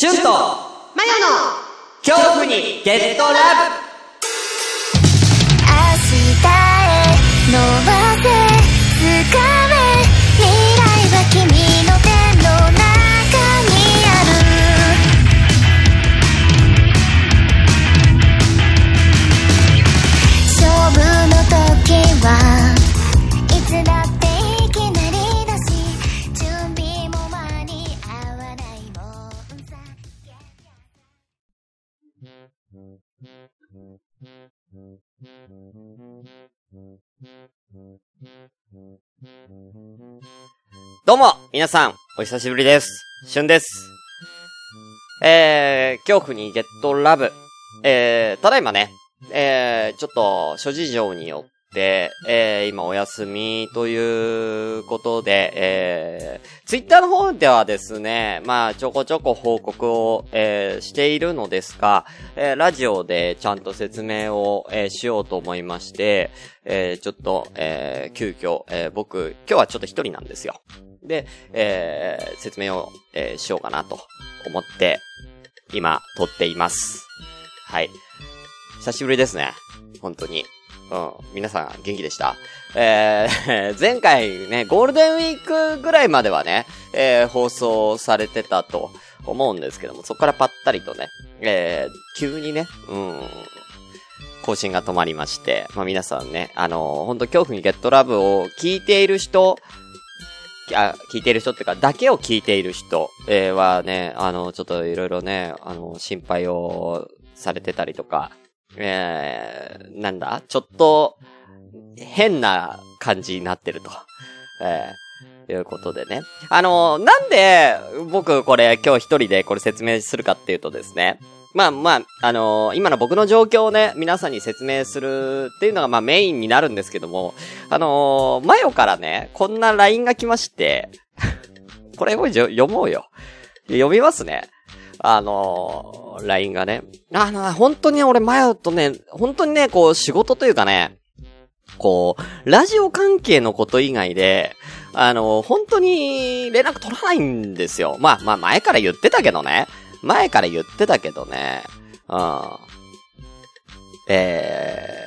シュンと。マヨの。恐怖にゲットラブどうも、皆さん、お久しぶりです。しゅんです。えー、恐怖にゲットラブ。えー、ただいまね、えー、ちょっと、諸事情によって、えー、今お休みということで、えー、ツイッターの方ではですね、まあ、ちょこちょこ報告を、えー、しているのですが、えー、ラジオでちゃんと説明を、えーしようと思いまして、えー、ちょっと、えー、急遽、えー、僕、今日はちょっと一人なんですよ。で、えー、説明を、えーしようかなと思って、今、撮っています。はい。久しぶりですね。本当に。うん。皆さん、元気でした？えー、前回ね、ゴールデンウィークぐらいまではね、えー、放送されてたと思うんですけども、そこからぱったりとね、えー、急にね、うん、更新が止まりまして、まあ皆さんね、あのー、本当恐怖にゲットラブを聞いている人、あ、聞いている人っていうか、だけを聞いている人、えーはね、あの、ちょっといろいろね、あの、心配をされてたりとか、えー、なんだ？ちょっと、変な感じになってると。えー、いうことでね。あの、なんで、僕これ今日一人でこれ説明するかっていうとですね。まあまあ、あの今の僕の状況をね、皆さんに説明するっていうのがまあメインになるんですけども、あのー、マヨからね、こんな LINE が来まして、これ読もうよ。読みますね。あのー、LINE がね。あの、本当に俺マヨとね、本当にね、こう仕事というかね、こう、ラジオ関係のこと以外で、あのー、本当に連絡取らないんですよ。まあまあ前から言ってたけどね。前から言ってたけどね。うん。え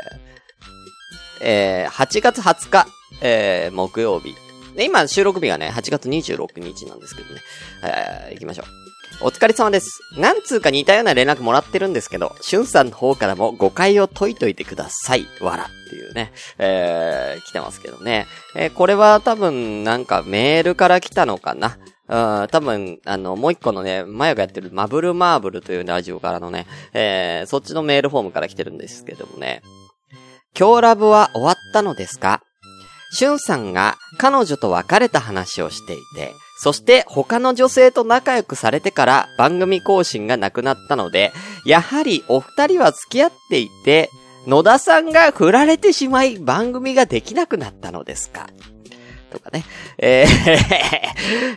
ー、えー、8月20日、えー、木曜日。で、今収録日がね、8月26日なんですけどね。えー、行きましょう。お疲れ様です。なんつうか似たような連絡もらってるんですけど、しゅんさんの方からも誤解を解いといてください。わらっていうね、えー、来てますけどね。えーこれは多分なんかメールから来たのかな。うん、多分、あの、もう一個のね、マヨがやってるマブルマーブルというラジオからのね、えー、そっちのメールフォームから来てるんですけどもね。今日ラブは終わったのですか？しゅんさんが彼女と別れた話をしていて、そして他の女性と仲良くされてから番組更新がなくなったので、やはりお二人は付き合っていて、野田さんが振られてしまい番組ができなくなったのですか？とかね。え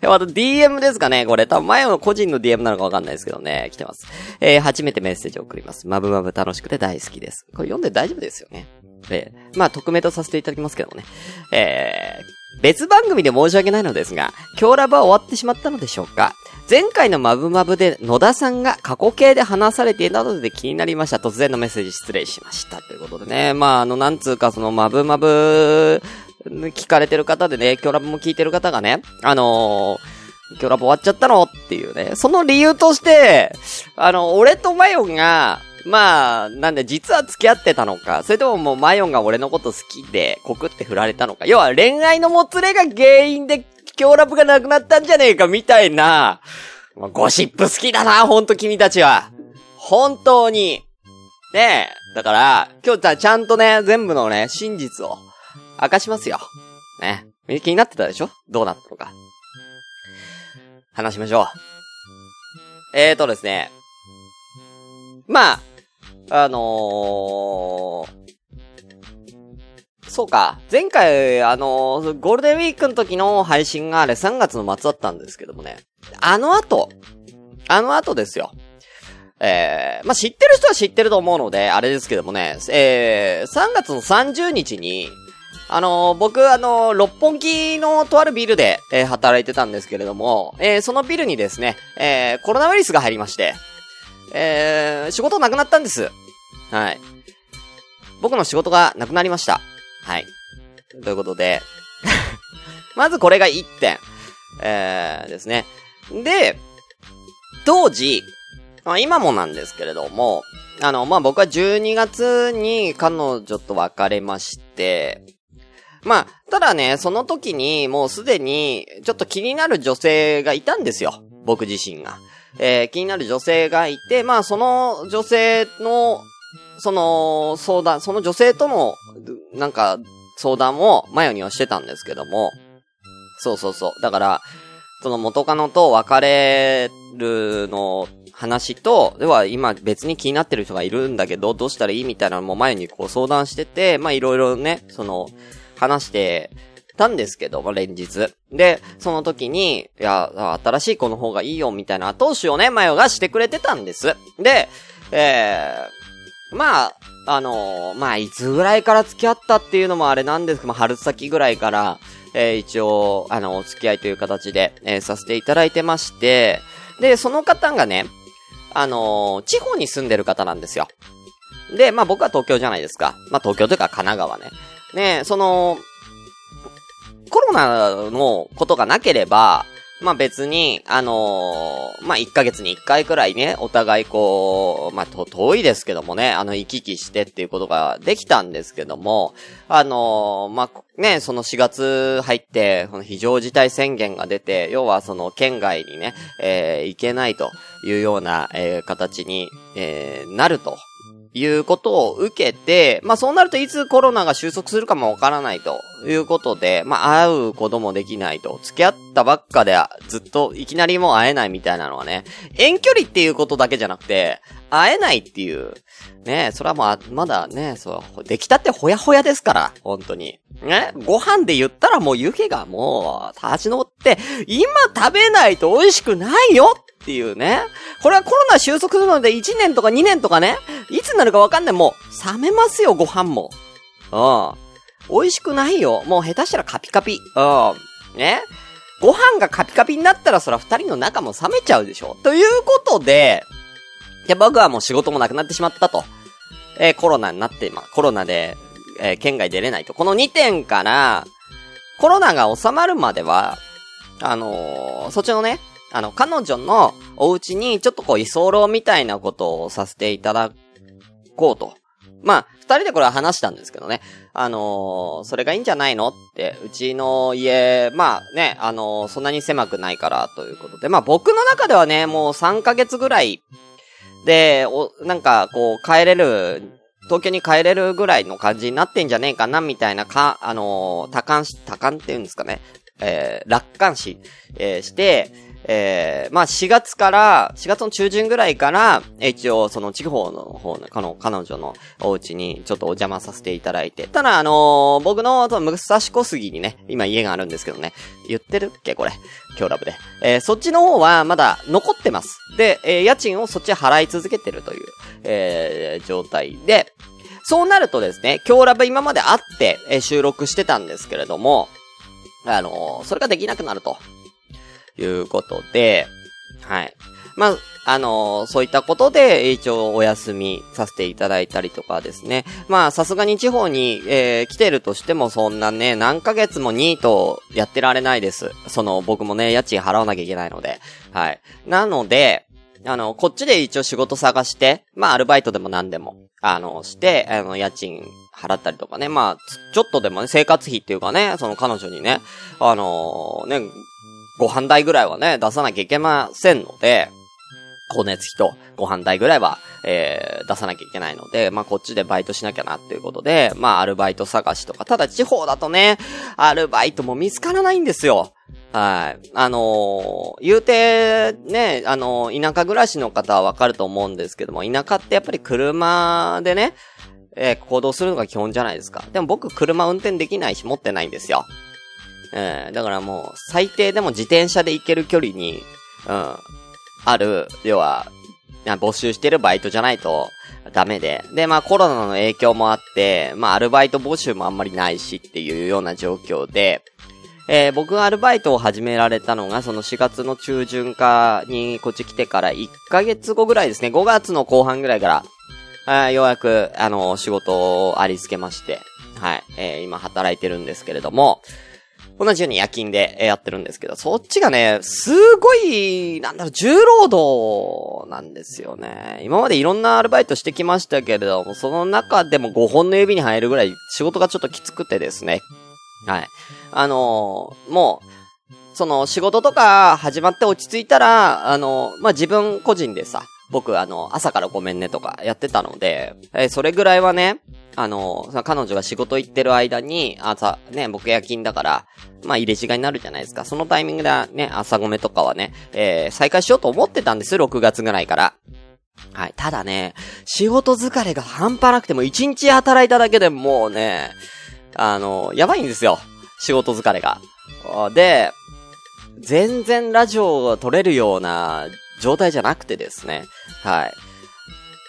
ー、また DM ですかねこれ多分前の個人の DM なのかわかんないですけどね。来てます。えー、初めてメッセージを送ります。まぶまぶ楽しくて大好きです。これ読んで大丈夫ですよね。えー、まあ、匿名とさせていただきますけどもね。えー、別番組で申し訳ないのですが、今日ラブは終わってしまったのでしょうか？前回のマブマブで野田さんが過去形で話されていたので気になりました。突然のメッセージ失礼しました。ということでね。まあ、あの、なんつうか、そのマブマブ、聞かれてる方でね、今日ラブも聞いてる方がね、あのー、今日ラブ終わっちゃったの？っていうね。その理由として、あの、俺とマヨが、まあ、なんで、実は付き合ってたのか、それとももうマヨンが俺のこと好きで、告って振られたのか。要は恋愛のもつれが原因で、今日ラブがなくなったんじゃねえか、みたいな、まあゴシップ好きだな、ほんと君たちは。本当に。ねえ。だから、今日じゃあちゃんとね、全部のね、真実を明かしますよ。ね。気になってたでしょ？どうなったのか。話しましょう。えーとですね。まあ、あのー、そうか。前回、あのーゴールデンウィークの時の配信があれ3月の末だったんですけどもね。あの後、あの後ですよ。えー、まあ、知ってる人は知ってると思うので、あれですけどもね、えー、3月の30日に、あのー僕、あのー六本木のとあるビルで、えー働いてたんですけれども、えーそのビルにですね、えーコロナウイルスが入りまして、えー仕事なくなったんです。はい。僕の仕事がなくなりました。はい。ということで、まずこれが1点。えー、ですね。で、当時、まあ今もなんですけれども、あの、まあ僕は12月に彼女と別れまして、まあ、ただね、その時にもうすでにちょっと気になる女性がいたんですよ。僕自身が。えー気になる女性がいて、まあその女性の、その相談、その女性との、なんか、相談をマヨにはしてたんですけども、そうそうそう。だから、その元カノと別れるの話と、では今別に気になってる人がいるんだけど、どうしたらいいみたいなのも前にこう相談してて、まあいろいろね、その、話してたんですけど、連日。で、その時に、いや、新しい子の方がいいよみたいな後押しをね、マヨがしてくれてたんです。で、えー、まあ、あのーまあ、いつぐらいから付き合ったっていうのもあれなんですけど、まあ、春先ぐらいから、えー一応、あの、お付き合いという形で、えーさせていただいてまして、で、その方がね、あのー地方に住んでる方なんですよ。で、まあ僕は東京じゃないですか。まあ東京というか神奈川ね。ねその、コロナのことがなければ、まあ別に、あのーまあ1ヶ月に1回くらいね、お互いこう、まあ遠いですけどもね、あの行き来してっていうことができたんですけども、あのーまあね、その4月入って、この非常事態宣言が出て、要はその県外にね、えー行けないというような、えー形に、えーなると。いうことを受けて、まあそうなるといつコロナが収束するかもわからないということで、まあ会うこともできないと。付き合ったばっかでずっといきなりもう会えないみたいなのはね、遠距離っていうことだけじゃなくて、会えないっていう、ねそれはまあ、まだね、そう、出来たってほやほやですから、本当に。ねご飯で言ったらもう湯気がもう、立ち上って、今食べないと美味しくないよっていうね。これはコロナ収束するので1年とか2年とかね、いつになるかわかんない。もう、冷めますよ、ご飯も。うん。美味しくないよ。もう下手したらカピカピ。うん。ね。ご飯がカピカピになったらそら二人の仲も冷めちゃうでしょ。ということで、で、僕はもう仕事もなくなってしまったと。えーコロナになって、ま、コロナで、えー県外出れないと。この2点から、コロナが収まるまでは、あのーそっちのね、あの、彼女のお家にちょっとこう居候みたいなことをさせていただこうと。まあ、二人でこれは話したんですけどね。あのーそれがいいんじゃないのって、うちの家、まあね、あのーそんなに狭くないからということで、まあ僕の中ではね、もう3ヶ月ぐらいで、お、なんかこう帰れる、東京に帰れるぐらいの感じになってんじゃねえかな、みたいなか、あのー多感し、多感って言うんですかね。えー、楽観視、えーして、えー、まあ4月から、4月の中旬ぐらいから、一応その地方の方の、かの、彼女のお家にちょっとお邪魔させていただいて。ただあのー僕の、その、武蔵小杉にね、今家があるんですけどね、言ってるっけ？これ。今日ラブで。えーそっちの方はまだ残ってます。で、えー家賃をそっち払い続けてるという、えー状態で、そうなるとですね、今日ラブ今まで会って、え収録してたんですけれども、あのそれができなくなると。いうことで、はい。まあ、あのーそういったことで、一応お休みさせていただいたりとかですね。まあ、さすがに地方に、えー来てるとしても、そんなね、何ヶ月もニートやってられないです。その、僕もね、家賃払わなきゃいけないので。はい。なので、あの、こっちで一応仕事探して、まあ、アルバイトでも何でも、あの、して、あの、家賃払ったりとかね、まあ、ちょっとでもね、生活費っていうかね、その彼女にね、あのね、ご飯代ぐらいはね、出さなきゃいけませんので、光熱費とご飯代ぐらいは、えー、出さなきゃいけないので、まあ、こっちでバイトしなきゃなっていうことで、まあ、アルバイト探しとか、ただ地方だとね、アルバイトも見つからないんですよ。はい。あのー言うて、ね、あのー田舎暮らしの方はわかると思うんですけども、田舎ってやっぱり車でね、えー行動するのが基本じゃないですか。でも僕車運転できないし持ってないんですよ。えー、だからもう、最低でも自転車で行ける距離に、うん、ある、要は、募集してるバイトじゃないとダメで。で、まあコロナの影響もあって、まあアルバイト募集もあんまりないしっていうような状況で、えー僕がアルバイトを始められたのが、その4月の中旬かにこっち来てから1ヶ月後ぐらいですね。5月の後半ぐらいから、あようやく、あの、仕事をありつけまして、はい、えー今働いてるんですけれども、同じように夜勤でやってるんですけど、そっちがね、すごい、なんだろう、重労働なんですよね。今までいろんなアルバイトしてきましたけれども、その中でも5本の指に入るぐらい仕事がちょっときつくてですね。はい。あのーもう、その仕事とか始まって落ち着いたら、あのまあ、自分個人でさ、僕あの、朝からごめんねとかやってたので、えーそれぐらいはね、あのその彼女が仕事行ってる間に、朝、ね、僕夜勤だから、まあ、入れ違いになるじゃないですか。そのタイミングでね、朝ごめとかはね、えー再開しようと思ってたんですよ、6月ぐらいから。はい。ただね、仕事疲れが半端なくても1日働いただけでもうね、あの、やばいんですよ。仕事疲れが。で、全然ラジオが撮れるような状態じゃなくてですね。はい。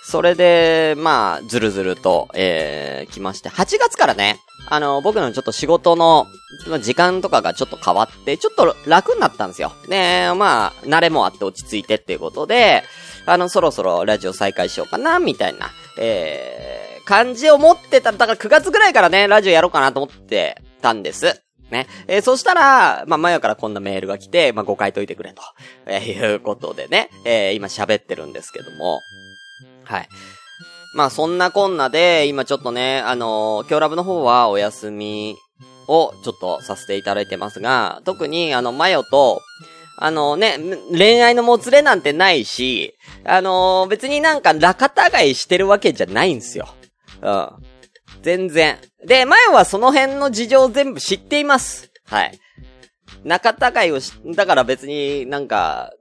それで、まあ、ずるずると、えー、来まして、8月からね、あの、僕のちょっと仕事の、まあ時間とかがちょっと変わって、ちょっと楽になったんですよ。で、まあ、慣れもあって落ち着いてっていうことで、あの、そろそろラジオ再開しようかな、みたいな、えー、感じを持ってた。だから9月ぐらいからね、ラジオやろうかなと思ってたんです。ね。えーそしたら、まあ、前からこんなメールが来て、まあ、誤解解いてくれと、えーいうことでね、えー今喋ってるんですけども、はい。まあ、そんなこんなで、今ちょっとね、あのー今日ラブの方はお休みをちょっとさせていただいてますが、特にあの、マヨと、あのね、恋愛のもつれなんてないし、あのー別になんか仲違いしてるわけじゃないんですよ。うん。全然。で、マヨはその辺の事情全部知っています。はい。仲違いをし、だから別になんか、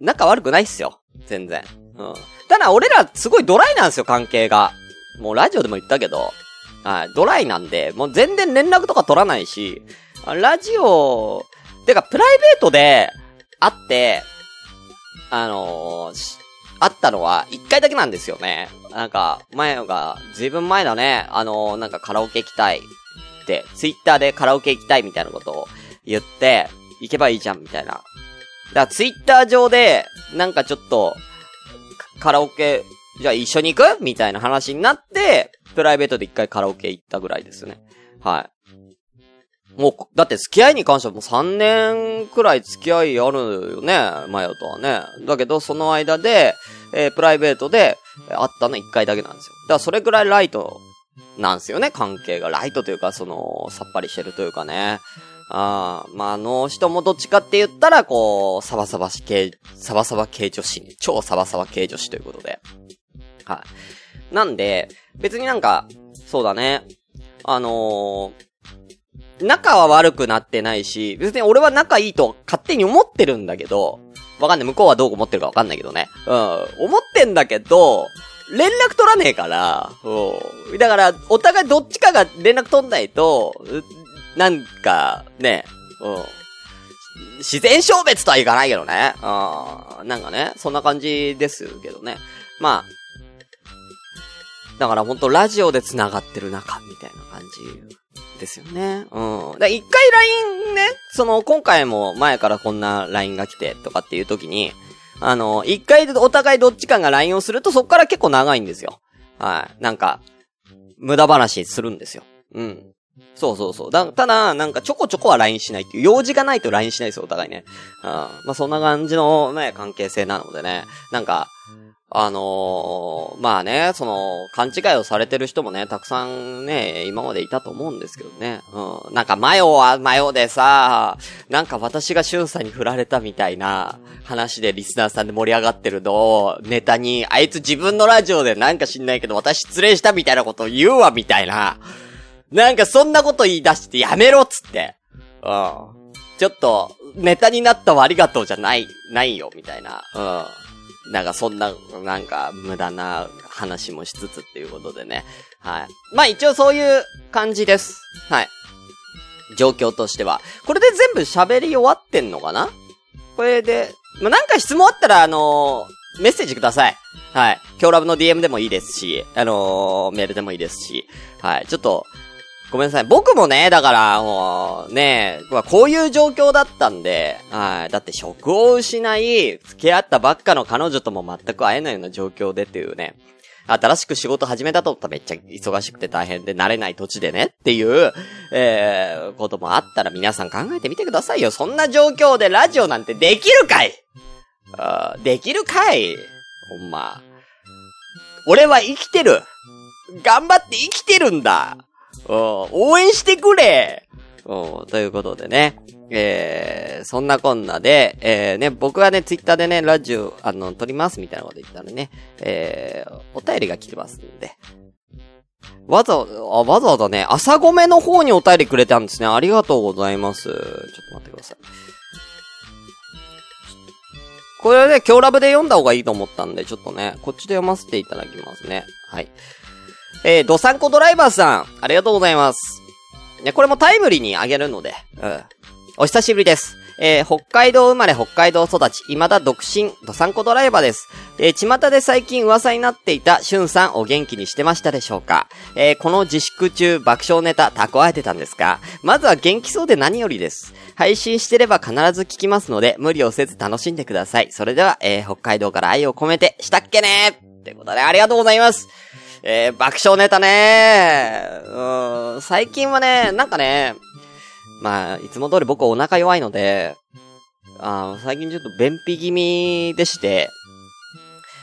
仲悪くないっすよ。全然。うん。ただ俺らすごいドライなんですよ、関係が。もうラジオでも言ったけど、はい、ドライなんで、もう全然連絡とか取らないし、ラジオ、てかプライベートで会って、あのー会ったのは一回だけなんですよね。なんか、前が、ずいぶん前だね、あのーなんかカラオケ行きたいって、ツイッターでカラオケ行きたいみたいなことを言って、行けばいいじゃん、みたいな。だからツイッター上で、なんかちょっと、カラオケ、じゃあ一緒に行く？みたいな話になって、プライベートで一回カラオケ行ったぐらいですね。はい。もう、だって付き合いに関してはもう3年くらい付き合いあるよね、マヨとはね。だけど、その間で、えープライベートで、会ったの一回だけなんですよ。だからそれぐらいライトなんですよね、関係が。ライトというか、その、さっぱりしてるというかね。ああ、まあ、あの人もどっちかって言ったら、こう、サバサバし系、サバサバ系女子に、超サバサバ系女子ということで。はい。なんで、別になんか、そうだね。あのー仲は悪くなってないし、別に俺は仲いいと勝手に思ってるんだけど、わかんない。向こうはどう思ってるかわかんないけどね。うん。思ってんだけど、連絡取らねえから、うん。だから、お互いどっちかが連絡取んないと、なんか、ね、うん。自然消滅とはいかないけどね。うん。なんかね、そんな感じですけどね。まあ、だからほんとラジオで繋がってる仲みたいな感じですよね。うん。だ一回 LINE ね、その今回も前からこんな LINE が来てとかっていう時に、あの、一回お互いどっちかが LINE をするとそっから結構長いんですよ。はい。なんか、無駄話するんですよ。うん。そうそうそう。だ、ただ、なんかちょこちょこは LINE しないっていう、用事がないと LINE しないですよ、お互いね。うん。まあ、そんな感じのね、関係性なのでね。なんか、あのーまあね、その、勘違いをされてる人もね、たくさんね、今までいたと思うんですけどね。うん。なんか、マヨはマヨでさ、なんか私がシュンさんに振られたみたいな話でリスナーさんで盛り上がってるのを、ネタに、あいつ自分のラジオでなんか知んないけど、私失礼したみたいなことを言うわ、みたいな。なんかそんなこと言い出してやめろっつって。うん。ちょっと、ネタになったわありがとうじゃない、ないよ、みたいな。うん。なんかそんな、なんか無駄な話もしつつっていうことでね。はい。まあ一応そういう感じです。はい。状況としては。これで全部喋り終わってんのかな？これで、まあ、なんか質問あったら、あのーメッセージください。はい。今日ラブの DM でもいいですし、あのーメールでもいいですし、はい。ちょっと、ごめんなさい。僕もね、だから、もう、ね、まこういう状況だったんで、はい。だって職を失い、付き合ったばっかの彼女とも全く会えないような状況でっていうね。新しく仕事始めたと思ったらめっちゃ忙しくて大変で慣れない土地でねっていう、えー、こともあったら皆さん考えてみてくださいよ。そんな状況でラジオなんてできるかいあできるかい？ほんま。俺は生きてる頑張って生きてるんだ応援してくれということでね。えー、そんなこんなで、えー、ね、僕はね、ツイッターでね、ラジオ、あの、撮りますみたいなこと言ったらね、えー、お便りが来てますんで。わざ、あ、わざわざね、朝ごめの方にお便りくれたんですね。ありがとうございます。ちょっと待ってください。これはね、今日ラブで読んだ方がいいと思ったんで、ちょっとね、こっちで読ませていただきますね。はい。えー、ドサンコドライバーさん、ありがとうございます。ね、これもタイムリーにあげるので、うん。お久しぶりです。えー、北海道生まれ北海道育ち、未だ独身、ドサンコドライバーです。えー、巷で最近噂になっていた、しゅんさんお元気にしてましたでしょうか？えー、この自粛中爆笑ネタ蓄えてたんですか？まずは元気そうで何よりです。配信してれば必ず聞きますので、無理をせず楽しんでください。それでは、えー、北海道から愛を込めて、したっけねということで、ありがとうございます。えー、爆笑ネタねうん、最近はね、なんかね、まあ、いつも通り僕お腹弱いので、あー最近ちょっと便秘気味でして、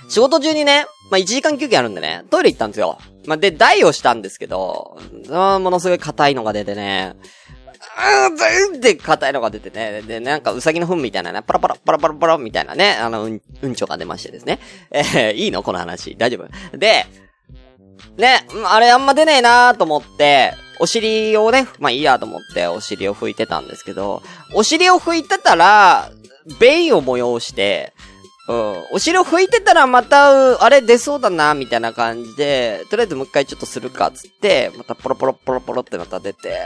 仕事中にね、まあ1時間休憩あるんでね、トイレ行ったんですよ。まあで、台をしたんですけど、ものすごい硬いのが出てね、あー全然硬いのが出てね。で、なんか、うさぎの糞みたいなね、パラパラ、パラパラパラみたいなね、あの、うん、うんちょが出ましてですね。えー、いいの？この話。大丈夫？で、ね、あれあんま出ねえなーと思って、お尻をね、まあいいやと思って、お尻を拭いてたんですけど、お尻を拭いてたら、便を催して、うん。お尻を拭いてたらまた、あれ出そうだな、みたいな感じで、とりあえずもう一回ちょっとするか、つって、またポロポロポロポロってまた出て、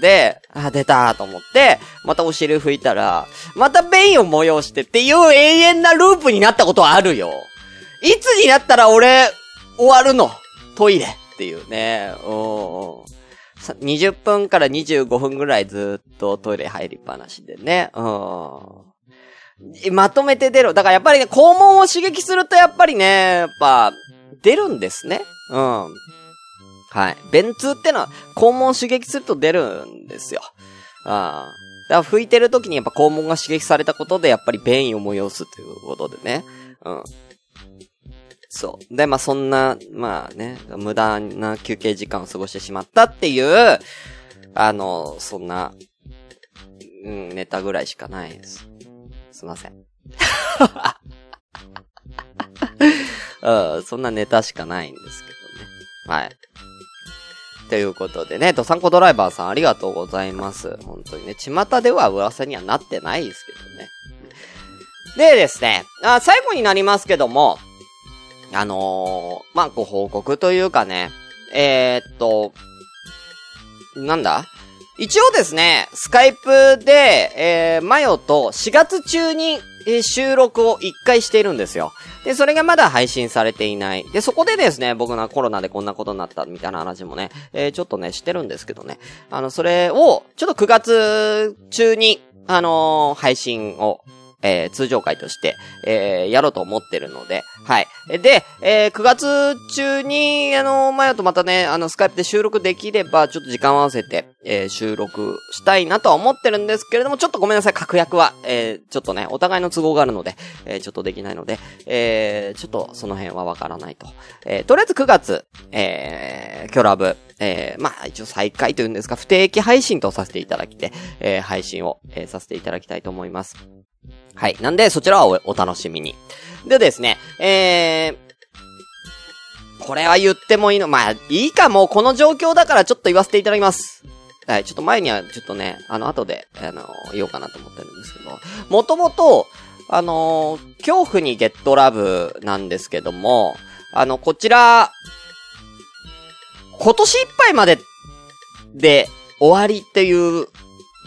で、あ、出たと思って、またお尻拭いたら、また便を催してっていう永遠なループになったことはあるよ。いつになったら俺、終わるのトイレっていうね。うん。20分から25分ぐらいずっとトイレ入りっぱなしでね。うん。まとめて出る。だからやっぱりね、肛門を刺激するとやっぱりね、やっぱ、出るんですね。うん。はい。便通ってのは、肛門を刺激すると出るんですよ。ああ。だから拭いてる時にやっぱ肛門が刺激されたことで、やっぱり便意を催すということでね。うん。そう。で、まあ、そんな、まあね、無駄な休憩時間を過ごしてしまったっていう、あの、そんな、うん、ネタぐらいしかないです。すいません。うん、そんなネタしかないんですけどね。はい。ということでね、ドサンコドライバーさんありがとうございます。本当にね、巷では噂にはなってないですけどね。でですね、あ最後になりますけども、あのー、まあ、ご報告というかね、えー、っと、なんだ？一応ですね、スカイプで、えー、マヨと4月中に、えー収録を1回しているんですよ。で、それがまだ配信されていない。で、そこでですね、僕がコロナでこんなことになったみたいな話もね、えー、ちょっとね、してるんですけどね。あの、それを、ちょっと9月中に、あのー配信を、えー通常回として、えーやろうと思ってるので、はい。で、えー9月中に、あの、マヨとまたね、あの、スカイプで収録できれば、ちょっと時間を合わせて、えー収録したいなとは思ってるんですけれども、ちょっとごめんなさい、確約は、えーちょっとね、お互いの都合があるので、えーちょっとできないので、えーちょっとその辺はわからないと。えーとりあえず9月、えー、キョラブ、えーまあ、一応再開というんですか、不定期配信とさせていただきて、えー配信を、えーさせていただきたいと思います。はい。なんで、そちらはおお楽しみに。でですね、えー、これは言ってもいいの、まあ、いいか、もこの状況だからちょっと言わせていただきます。はい、ちょっと前にはちょっとね、あの、後で、あの、言おうかなと思ってるんですけど、もともと、あの恐怖にゲットラブなんですけども、あの、こちら、今年いっぱいまでで終わりっていう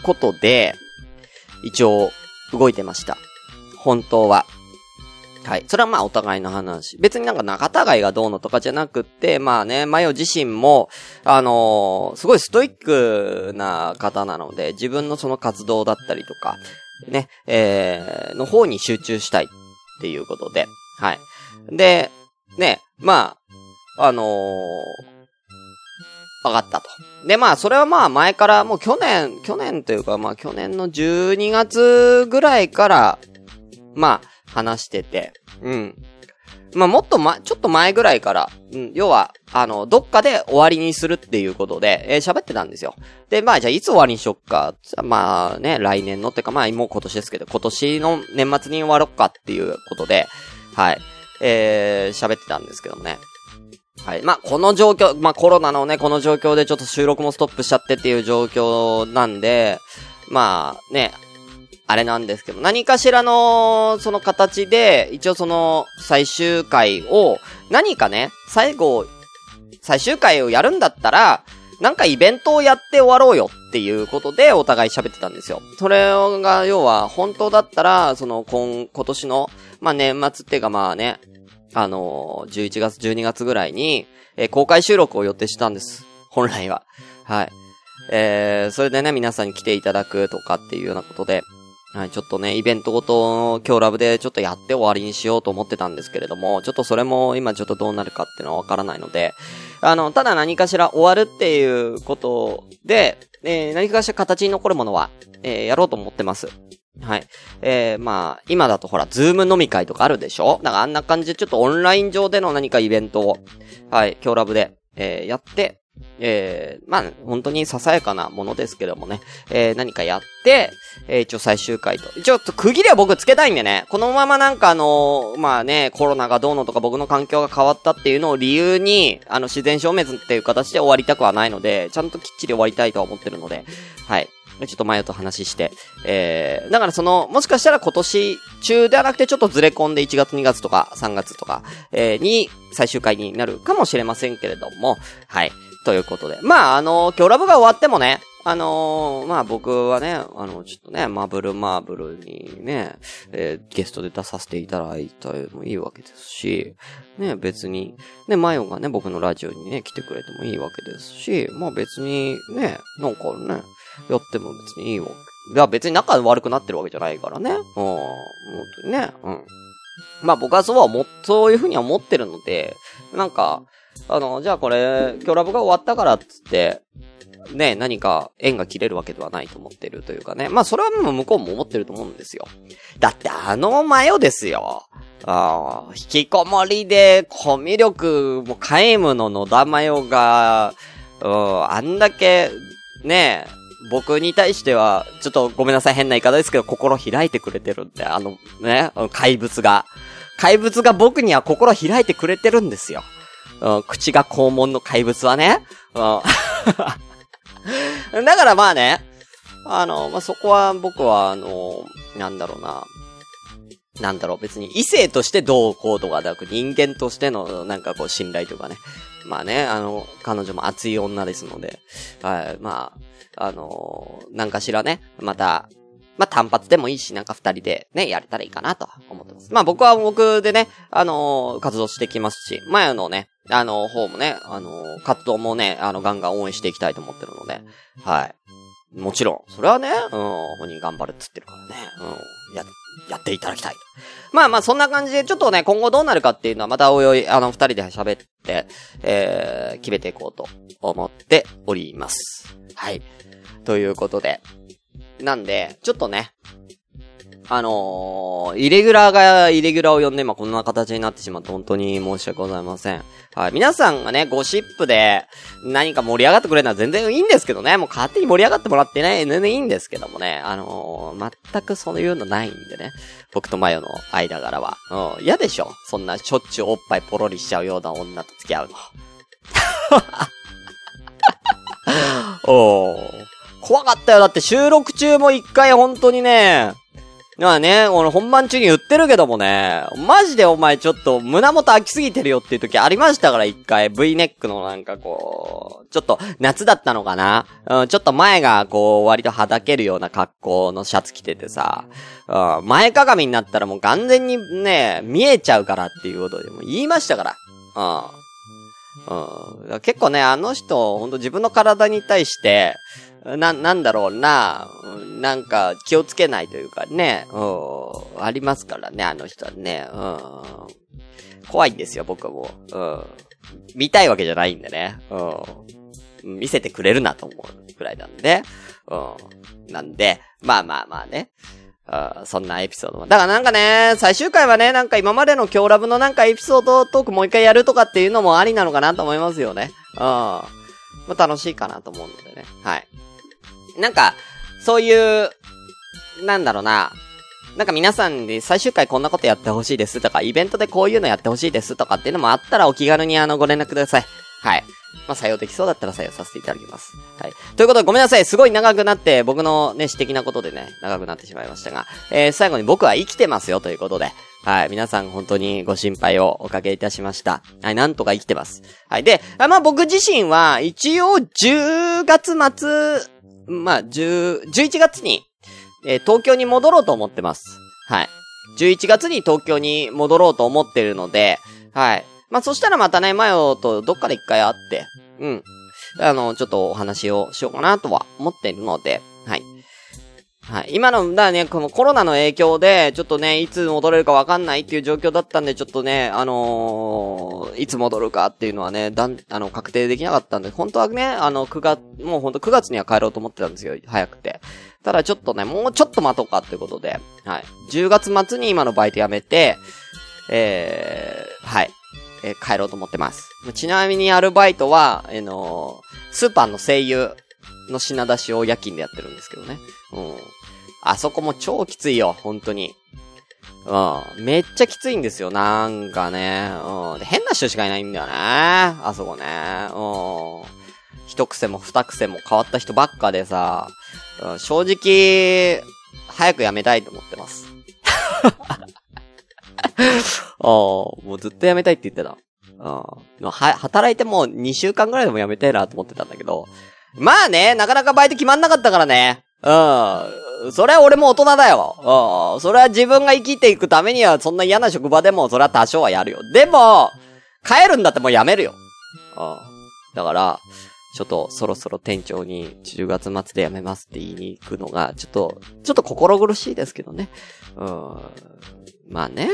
ことで、一応動いてました。本当は。はい。それはまあお互いの話。別になんか仲違いがどうのとかじゃなくって、まあね、マヨ自身も、あのーすごいストイックな方なので、自分のその活動だったりとか、ね、えー、の方に集中したいっていうことで、はい。で、ね、まあ、あのーわかったと。で、まあ、それはまあ、前から、もう去年、去年というか、まあ、去年の12月ぐらいから、まあ、話してて、うん。まあ、もっとま、ちょっと前ぐらいから、うん、要は、あの、どっかで終わりにするっていうことで、えー喋ってたんですよ。で、まあ、じゃあいつ終わりにしよっか？まあね、来年のってか、まあ、もう今年ですけど、今年の年末に終わろっかっていうことで、はい。えー、喋ってたんですけどもね。はい。まあ、この状況、まあ、コロナのね、この状況でちょっと収録もストップしちゃってっていう状況なんで、まあ、ね、あれなんですけど、何かしらの、その形で、一応その、最終回を、何かね、最後、最終回をやるんだったら、なんかイベントをやって終わろうよっていうことでお互い喋ってたんですよ。それが、要は、本当だったら、その、今、今年の、まあ、年末っていうかまあね、あのー、11月、12月ぐらいに、えー公開収録を予定したんです。本来は。はい。えー、それでね、皆さんに来ていただくとかっていうようなことで、はい、ちょっとね、イベントごと、今日ラブでちょっとやって終わりにしようと思ってたんですけれども、ちょっとそれも今ちょっとどうなるかっていうのはわからないので、あの、ただ何かしら終わるっていうことで、えー何かしら形に残るものは、えーやろうと思ってます。はい。えー、まあ、今だとほら、ズーム飲み会とかあるでしょ？だからあんな感じでちょっとオンライン上での何かイベントを、はい、今日ラブで、えーやって、えー、まあ、本当にささやかなものですけどもね、えー、何かやって、えー、一応最終回と。一応、区切りは僕つけたいんでね、このままなんかあのーまあね、コロナがどうのとか僕の環境が変わったっていうのを理由に、あの、自然消滅っていう形で終わりたくはないので、ちゃんときっちり終わりたいとは思ってるので、はい。ちょっと前と話して、えー、だからその、もしかしたら今年中ではなくてちょっとずれ込んで1月2月とか3月とか、えー、に最終回になるかもしれませんけれども、はい。ということで。まあ、あの今日ラブが終わってもね、あのーまあ僕はね、あの、ちょっとね、マブルマーブルにね、えーゲストで出させていただいたりもいいわけですし、ね、別に、ね、マヨがね、僕のラジオにね、来てくれてもいいわけですし、まあ別に、ね、なんかね、やっても別にいいわけ。いや、別に仲悪くなってるわけじゃないからね。うん、本当にね、うん。まあ僕はそうは思っ、そういうふうには思ってるので、なんか、あの、じゃあこれ、今日ラブが終わったからっつって、ね、何か縁が切れるわけではないと思ってるというかね。まあそれはもう向こうも思ってると思うんですよ。だってあのマヨですよ。ああ、引きこもりで、コミュ力も皆無の野田マヨが、うん、あんだけ、ね僕に対しては、ちょっとごめんなさい変な言い方ですけど、心開いてくれてるんで、あの、ね、怪物が。怪物が僕には心開いてくれてるんですよ。うん、口が肛門の怪物はね。うん。だからまあね、あの、まあ、そこは僕は、あの、なんだろうな。なんだろう、別に異性としてどうこうとかなく、人間としての、なんかこう、信頼とかね。まあね、あの、彼女も熱い女ですので、はい、まあ、あのなんかしらね、また、まあ、単発でもいいし、なんか二人でね、やれたらいいかなと思ってます。まあ、僕は僕でね、あの活動してきますし、前のね、あの方もね、あの活動もね、あの、ガンガン応援していきたいと思ってるので、はい。もちろん、それはね、うん、本人頑張るっつってるからね、うん、や、やっていただきたい。まあまあ、そんな感じで、ちょっとね、今後どうなるかっていうのは、またおいおい、あの、二人で喋って、えー、決めていこうと思っております。はい。ということで、なんで、ちょっとね、あのー、イレギュラーがイレギュラーを呼んで、まあ、こんな形になってしまって本当に申し訳ございません。はい。皆さんがね、ゴシップで何か盛り上がってくれるのは全然いいんですけどね。もう勝手に盛り上がってもらってね、全然いいんですけどもね。あのー、全くそういうのないんでね。僕とマヨの間柄は。うん。嫌でしょそんなしょっちゅうおっぱいポロリしちゃうような女と付き合うの。おー。怖かったよ。だって収録中も一回本当にね、まあね、俺本番中に言ってるけどもね、マジでお前ちょっと胸元開きすぎてるよっていう時ありましたから、一回。V ネックのなんかこう、ちょっと夏だったのかなうん、ちょっと前がこう、割とはだけるような格好のシャツ着ててさ、うん、前かがみになったらもう完全にね、見えちゃうからっていうことでも言いましたから。うん。うん。結構ね、あの人、ほんと自分の体に対して、な、なんだろうな、なんか気をつけないというかね、うん、ありますからね、あの人はね、うん。怖いんですよ、僕はも。ううん。見たいわけじゃないんでね、うん。見せてくれるなと思うくらいなんで、うん。なんで、まあまあまあね。うんそんなエピソードも。だからなんかね、最終回はね、なんか今までの今日ラブのなんかエピソードトークもう一回やるとかっていうのもありなのかなと思いますよね。うん。まあ、楽しいかなと思うのでね。はい。なんか、そういう、なんだろうな。なんか皆さんで最終回こんなことやってほしいですとか、イベントでこういうのやってほしいですとかっていうのもあったらお気軽にあのご連絡ください。はい。まあ、採用できそうだったら採用させていただきます。はい。ということでごめんなさい。すごい長くなって、僕のね、私的なことでね、長くなってしまいましたが、えー、最後に僕は生きてますよということで、はい。皆さん本当にご心配をおかけいたしました。はい。なんとか生きてます。はい。で、あまあ、僕自身は、一応、10月末、まあ、10、11月に、えー東京に戻ろうと思ってます。はい。11月に東京に戻ろうと思ってるので、はい。まあ、そしたらまたね、マヨとどっかで一回会って、うん。あの、ちょっとお話をしようかなとは思ってるので、はい。今の、だね、このコロナの影響で、ちょっとね、いつ戻れるかわかんないっていう状況だったんで、ちょっとね、あのーいつ戻るかっていうのはね、だん、あの、確定できなかったんで、本当はね、あの、9月、もう本当9月には帰ろうと思ってたんですよ、早くて。ただちょっとね、もうちょっと待とうかっていうことで、はい。10月末に今のバイト辞めて、えー、はい。えー帰ろうと思ってます。ちなみにアルバイトは、あのースーパーの声優の品出しを夜勤でやってるんですけどね。うん。あそこも超きついよ、本当に。うん。めっちゃきついんですよ、なんかね。うん。で、変な人しかいないんだよね。あそこね。うん。一癖も二癖も変わった人ばっかでさ、うん、正直、早く辞めたいと思ってます。あ あ、もうずっと辞めたいって言ってた。うん。は、働いてもう2週間ぐらいでも辞めたいなと思ってたんだけど。まあね、なかなかバイト決まんなかったからね。うん。それは俺も大人だよ。うん。それは自分が生きていくためには、そんな嫌な職場でも、それは多少はやるよ。でも、帰るんだってもう辞めるよ。うん。だから、ちょっとそろそろ店長に10月末で辞めますって言いに行くのが、ちょっと、ちょっと心苦しいですけどね。うん。まあね。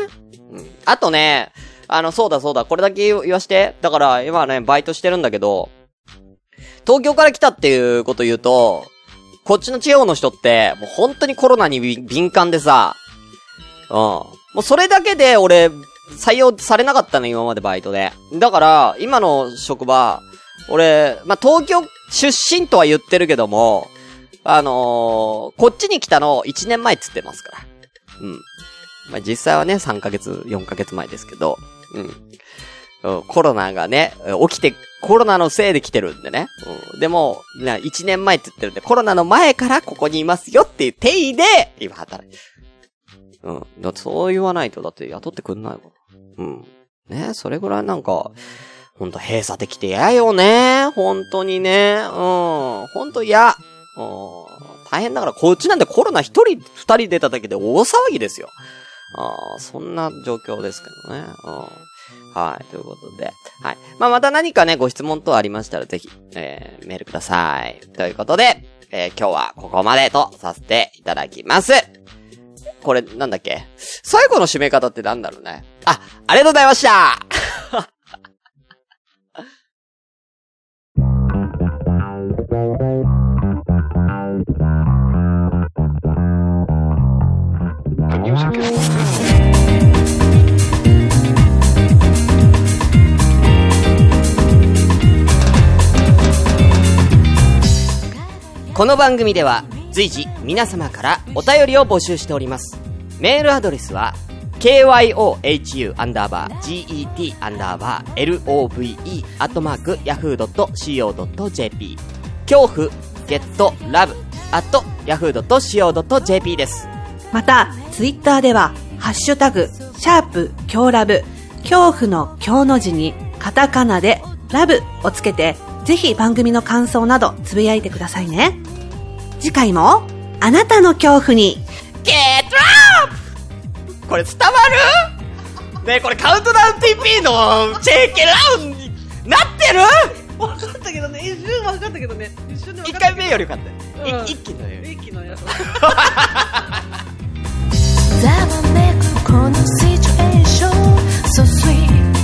うん。あとね、あの、そうだそうだ、これだけ言わして。だから、今ね、バイトしてるんだけど、東京から来たっていうこと言うと、こっちの地方の人って、もう本当にコロナに敏感でさ、うん。もうそれだけで俺、採用されなかったの、今までバイトで。だから、今の職場、俺、まあ、東京出身とは言ってるけども、あのーこっちに来たの1年前っつってますから。うん。まあ、実際はね、3ヶ月、4ヶ月前ですけど、うん。うんコロナがね、起きて、コロナのせいで来てるんでね。うん、でも、な、1年前って言ってるんで、コロナの前からここにいますよっていう定位で、今働いてる。うん。だってそう言わないと、だって雇ってくんないもん。うん。ねそれぐらいなんか、ほんと閉鎖的で嫌よね。本当にね。うん。ほんと嫌。うん。大変だから、こっちなんでコロナ一人、二人出ただけで大騒ぎですよ。ああ、そんな状況ですけどね。うん。はい。ということで。はい。まあ、また何かね、ご質問等ありましたら、ぜひ、えー、メールください。ということで、えー、今日はここまでとさせていただきます。これ、なんだっけ？最後の締め方ってなんだろうね。あ、ありがとうございましたこの番組では随時皆様からお便りを募集しております。メールアドレスは kyohu アンダーバー get アンダーバー love アットマーク yahoo.co.jp 恐怖 get love アット yahoo.co.jp です。また、ツイッターでは、ハッシュタグ、シャープ、強ラブ、恐怖の強の字に、カタカナで、ラブをつけて、ぜひ番組の感想などつぶやいてくださいね。次回も、あなたの恐怖に、ゲットラップこれ伝わる？ねえ、これカウントダウン TP のチェーケラウンになってる？わかったけどね、一瞬わかったけどね、一瞬で一回目よりよかったよ。うん。い一気のより。一気のやつ。ざわめくこのシチュエーション。So sweet